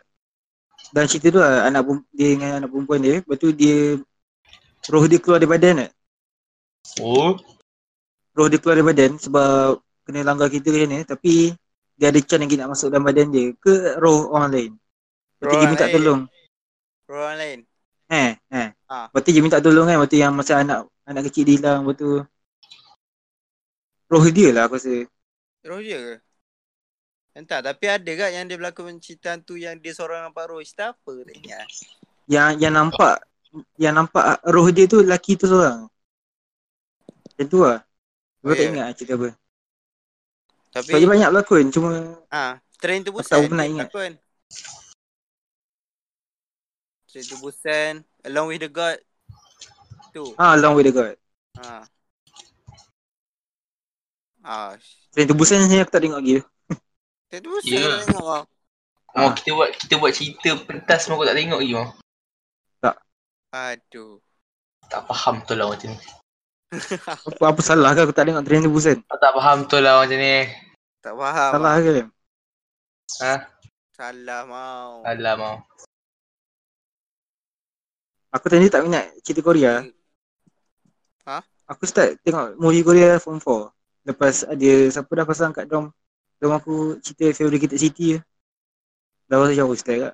dan cerita tu lah anak dia dengan anak perempuan dia lepas tu dia roh dia keluar dari badan tak? Oh. roh dia keluar dari badan sebab kena langgar kita ke ni tapi dia ada can lagi nak masuk dalam badan dia ke roh orang lain Lepas Roh dia minta lain. tolong Orang lain. Eh, eh. Lepas tu dia minta tolong kan waktu yang masa anak anak kecil dia hilang lepas tu roh dia lah aku rasa. Roh dia ke? Entah tapi ada kan yang dia berlakon cerita tu yang dia seorang nampak roh. Cerita apa tak ingat. Yang yang nampak yang nampak roh dia tu lelaki tu seorang. Macam tu lah. Aku Oh, tak ya? ingat cerita apa. Tapi Sebab dia banyak berlakon cuma ah train tu Aku tak Busan pernah ingat. berlakon. Train to Busan Along with the God. Tu. ah long way the god. Ha. Ah, Train to Busan ni aku tak tengok lagi. Train to Busan yeah. tengok ah. Oh, Ah. kita buat kita buat cerita pentas semua kau tak tengok lagi oh. Aduh. Tak faham tu lah macam ni. Apa apa salah ke aku tak tengok to Busan? Aku tak faham tu lah macam ni. Tak faham. Salah ah. ke? Ha? Salah mau. Alah mau. Aku tadi tak minat cerita Korea. Aku start tengok movie Korea form 4. Lepas ada siapa dah pasang kat dom dom aku cerita Fabricated City je. Dah rasa jauh start kat.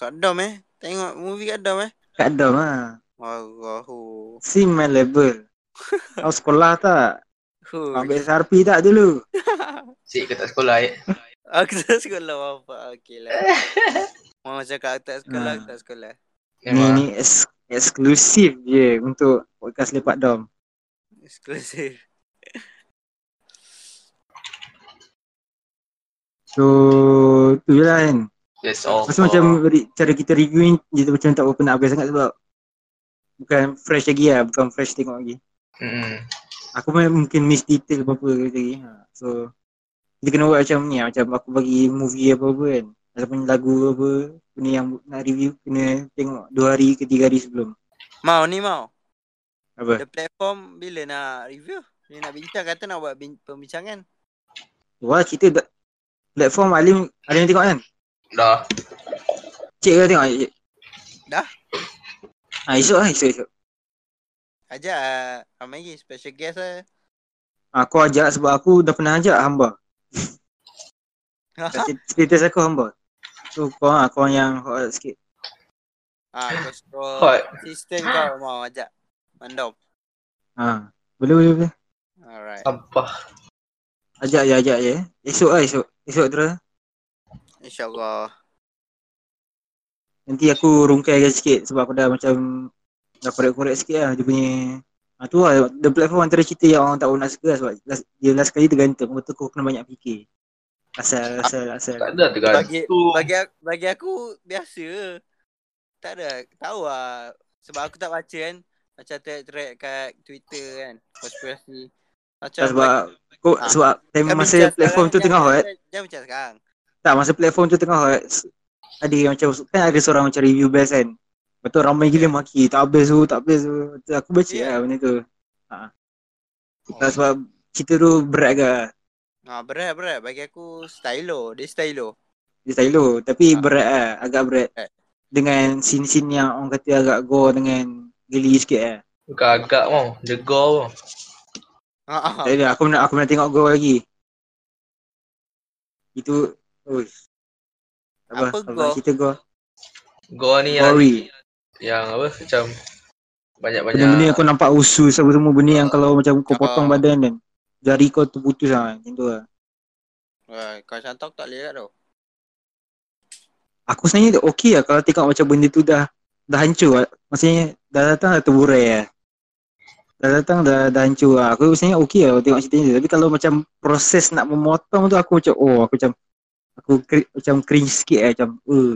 Kat Dom eh. Tengok movie kat Dom eh. Kat dom lah. Allahu. Sim my level. Kau sekolah tak? Hui. Ambil SRP tak dulu? Cik kau tak sekolah ya? Aku tak sekolah apa. Okey lah. Mau cakap aku tak sekolah, aku Ah. tak sekolah. Ni ni es- eksklusif je untuk podcast Lepak Dom. Eksklusif. So tu je lah kan. That's all. Masa macam re- cara kita review ni dia macam tak berapa nak habis sangat sebab bukan fresh lagi lah, bukan fresh tengok lagi. Hmm. Aku memang mungkin miss detail apa-apa lagi. Ha. So kita kena buat macam ni lah, macam aku bagi movie apa-apa kan. Ataupun lagu apa, benda yang nak review kena tengok dua hari ke tiga hari sebelum. Mau ni mau. Apa? The platform bila nak review? Bila nak bincang kata nak buat bin- pembincangan. Wah cerita da- platform Alim Alim tengok kan? Dah. Cik ke tengok cik? Dah. Ha esok lah esok esok. Ajak uh, ramai lagi special guest lah. Ha, aku ajak sebab aku dah pernah ajak hamba. Status aku hamba. So kau ha, kau yang hot sikit. ah, kau scroll Hot. sistem kau mau ajak. Mandom. Ha. Boleh boleh boleh. Alright. Sampah. Ajak je ajak je. Esok lah esok. Esok terus. InsyaAllah. Nanti aku rungkaikan sikit sebab aku dah macam dah korek-korek sikit lah dia punya Ha, tu lah, the platform antara cerita yang orang tak nak suka lah sebab last, dia last kali tergantung. Betul kau kena banyak fikir. Asal, asal, asal. Tak ada Bagi tergantung. bagi aku, bagi aku biasa. Tak ada tahu lah sebab aku tak baca kan macam thread-thread kat Twitter kan konspirasi. Macam sebab kau, Ah. sebab time masa platform tu tengah hot. jangan- Jangan macam sekarang. Tak, masa platform tu tengah hot. Ada yang macam, kan ada seorang macam review best kan. Betul ramai gila maki. Tak habis tu, tak habis tu. Aku baca Ya. lah benda tu. Oh. Tak sebab cerita tu berat agak. Ha, berat berat bagi aku stylo, dia stylo. Dia stylo. Tapi Ah. berat lah. Agak berat. Berat. Dengan scene-scene yang orang kata agak gore dengan geli sikit lah. Bukan agak mau. Dia go mau. Ha ha. Tak ada, aku nak aku nak tengok gore lagi. Itu Uish. Apa? Apa Apa, gore? cerita gore? Go ni yang, Gory. yang apa macam banyak-banyak. Benda-benda yang kau nampak usus apa semua benda yang kalau macam kau potong Ah. badan kan. Jari kau terputus lah macam tu lah. Wah, kau santok tak boleh kat tu. Aku sebenarnya okey lah kalau tengok macam benda tu dah dah hancur lah. Maksudnya dah datang dah terburai lah. Dah datang dah, dah hancur lah. Aku sebenarnya okey lah tengok cerita ni. Tapi kalau macam proses nak memotong tu aku macam oh aku macam aku cri- macam cringe sikit lah macam uh.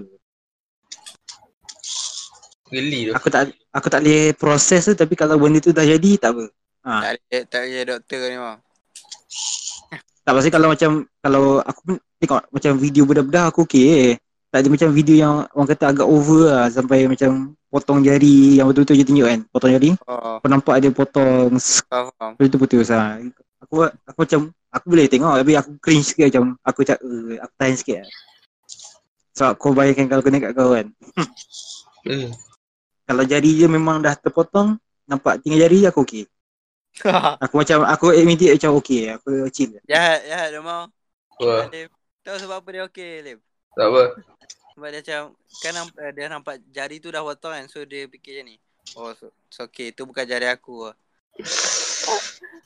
Geli tu. Aku tak aku tak boleh proses tu tapi kalau benda tu dah jadi tak apa. Ha. Tak boleh tak boleh doktor ni mah. Tak pasal kalau macam kalau aku pun tengok macam video budak-budak aku okey eh. Tak ada macam video yang orang kata agak over lah sampai macam potong jari yang betul-betul je tunjuk kan. Potong jari. Oh, Kau nampak dia potong faham. lepas tu putus lah. Aku aku macam aku boleh tengok tapi aku cringe sikit macam aku cak uh, aku tahan sikit lah. Sebab kau bayangkan kalau kena kat kau kan. Hmm. Kalau jari je memang dah terpotong nampak tinggal jari je aku okey. Aku macam aku admit it macam okey aku chill. jahat, jahat dia mau. Wah, Lim. Tahu sebab apa dia okey, Lim? tak apa. Sebab dia macam kan nampak, dia nampak jari tu dah potong kan. So dia fikir macam ni. Oh, so, so okay. Tu bukan jari aku.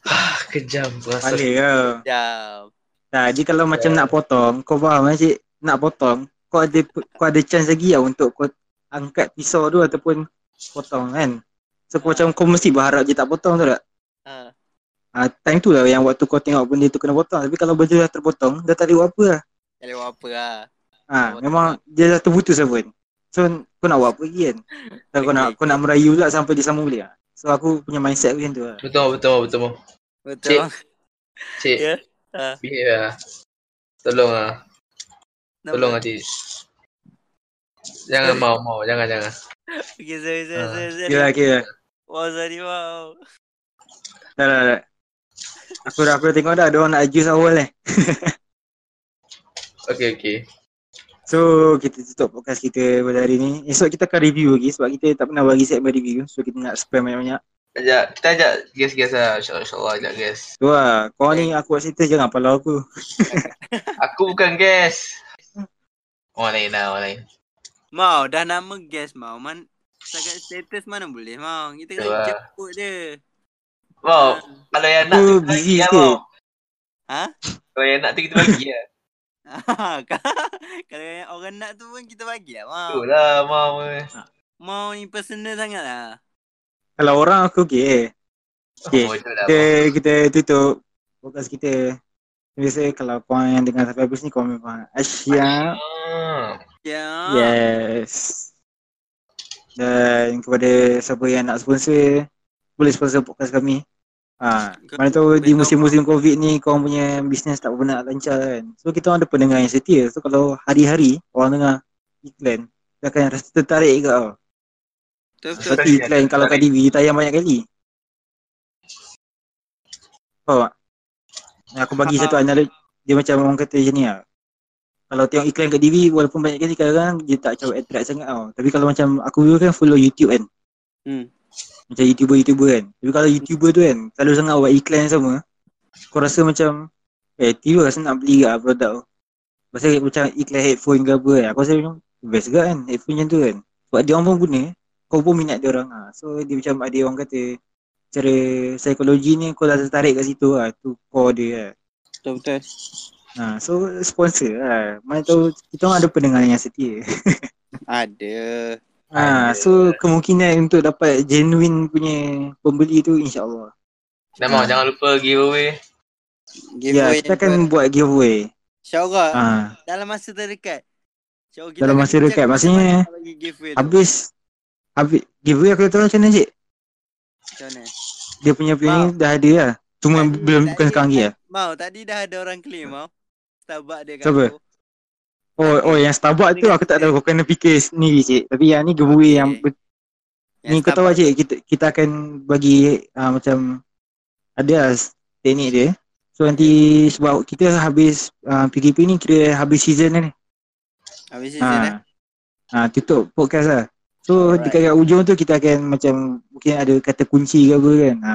Ah, kejam rasa. Balik kau. Jam. Nah, dia kalau macam nak potong, kau faham kan cik? Nak potong, kau ada kau ada chance lagi lah untuk kau angkat pisau tu ataupun potong kan. So kau macam kau mesti berharap je tak potong tu tak? Ha. Ah, time tu lah yang waktu kau tengok benda tu kena potong. Tapi kalau benda dah terpotong, dah tak ada buat apa lah. Tak boleh buat apa lah. Ha, memang dia dah terputus lah pun. So kau nak buat apa lagi kan? So, kau nak kau nak merayu pula sampai dia sambung balik lah. So aku punya mindset macam tu lah. Betul betul betul. Betul. Cik. Cik, Ya. Ha. behave lah. Tolong lah. Tolong lah cik. Jangan mau mau, jangan jangan. Okay, sorry, sorry, Ah. sorry, sorry. Kira kira. Wow, sorry, wow. Dah dah dah. Aku dah aku dah tengok dah ada orang nak adjust awal eh. Okay okay. So kita tutup podcast kita pada hari ni. Esok kita akan review lagi sebab kita tak pernah bagi segmen review. So kita nak spam banyak-banyak. Ajak, kita ajak guest-guest lah. InsyaAllah, insyaAllah ajak guest. Tu lah. Kau ni aku buat cerita jangan palau aku. Aku bukan guest. Orang lain lah, orang lain. Mau, dah nama guest mau. Man, setakat status mana boleh mau. Kita kena lah. jemput dia. Wow, kalau yang nak tu kita bagi lah. Mau. Ha? Kalau yang nak tu kita bagi lah. Kalau yang orang nak tu pun kita bagi lah. Mau. Tu lah mau. eh. Mau ni personal sangat lah. Kalau orang aku okey. Okay. Oh, betul lah. Kita kita tutup podcast kita. Biasa kalau kau yang dengar sampai habis ni kau memang asyik. Ah. Ya. Yes. Dan kepada siapa yang nak sponsor, boleh sponsor podcast kami. Ha, mana tahu di musim-musim Covid ni kau punya bisnes tak pernah lancar kan. So kita orang ada pendengar yang setia. So kalau hari-hari orang dengar iklan, dia akan rasa tertarik ke tau. Betul. Seperti iklan kalau kat TV tayang banyak kali. Faham tak? Yang Aku bagi satu analogi dia macam orang kata macam ni lah. Kalau tengok iklan kat TV walaupun banyak kali kadang-kadang dia tak macam attract sangat tau. Tapi kalau macam aku dulu kan follow YouTube kan. Hmm. Macam YouTuber-YouTuber kan. Tapi kalau YouTuber tu kan selalu sangat buat iklan yang sama. Kau rasa macam eh tiba rasa nak beli kat produk tu. Pasal macam iklan headphone ke apa kan. Aku rasa macam best juga kan headphone macam tu kan. Sebab dia orang pun guna. Kau pun minat dia orang ha. So dia macam ada orang kata cara psikologi ni kau dah tertarik kat situ lah. Tu core dia lah. Betul betul. Ha, so sponsor lah. Mana tahu kita orang ada pendengar yang setia. Ada. Ha, so kemungkinan untuk dapat genuine punya pembeli tu insyaAllah. Dan mau Ah. jangan lupa giveaway. Ya, kita akan buat giveaway. InsyaAllah Ha, dalam masa terdekat. Kita Dalam masa terdekat, maksudnya giveaway habis habis giveaway aku tahu macam mana cik? Macam mana? Dia punya ni dah ada lah. Cuma Tadi- belum tadi- bukan sekarang lagi lah. Mau, tadi dah ada orang claim mau. Starbucks dia kat Siapa? aku. Oh, oh yang Starbucks tu aku tak tahu kau kena fikir sendiri cik. Tapi yang ni giveaway Okay. yang ber- ni kau tahu lah cik kita kita akan bagi uh, macam ada lah teknik dia. So nanti sebab kita habis uh, PKP ni kira habis season ni. Habis season eh. Ha. ha, tutup podcast lah. So Alright. dekat kat ujung tu kita akan macam mungkin ada kata kunci ke apa kan. Ha.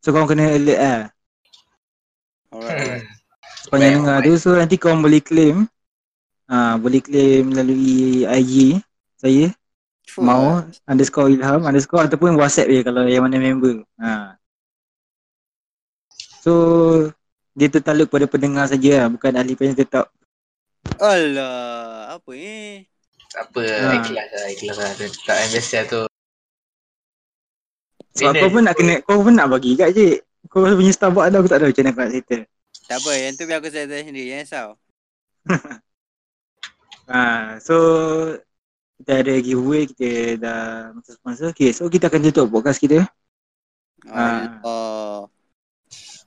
So kau kena alert lah. Alright. Baik, dengar tu so nanti kau boleh claim. Ha, boleh claim melalui IG saya Fuh. mau underscore ilham underscore ataupun whatsapp dia kalau yang mana member. Ha. So dia tertaluk pada pendengar saja lah, bukan ahli penyen tetap. Alah, apa ni? Tak apa, Ah. ikhlas lah, ikhlas lah. Dia Tak yang biasa tu. Sebab Bina kau pun nak kena kau pun nak bagi kat cik. Kau punya Starbucks tu aku tak tahu macam mana kau nak settle. Tak apa, yang tu biar aku settle sendiri, jangan risau. Ha, so kita ada giveaway, kita dah macam sponsor. Okay, so kita akan tutup podcast kita. Ah. Oh.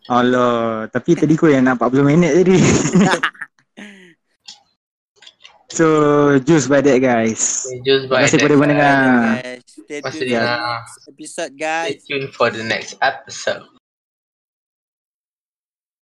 Allah, tapi tadi kau yang nak 40 minit tadi. so, juice by that guys. Just Terima by kasih kepada that. pendengar. Stay dengar. for next episode Stay guys. tuned for the next episode.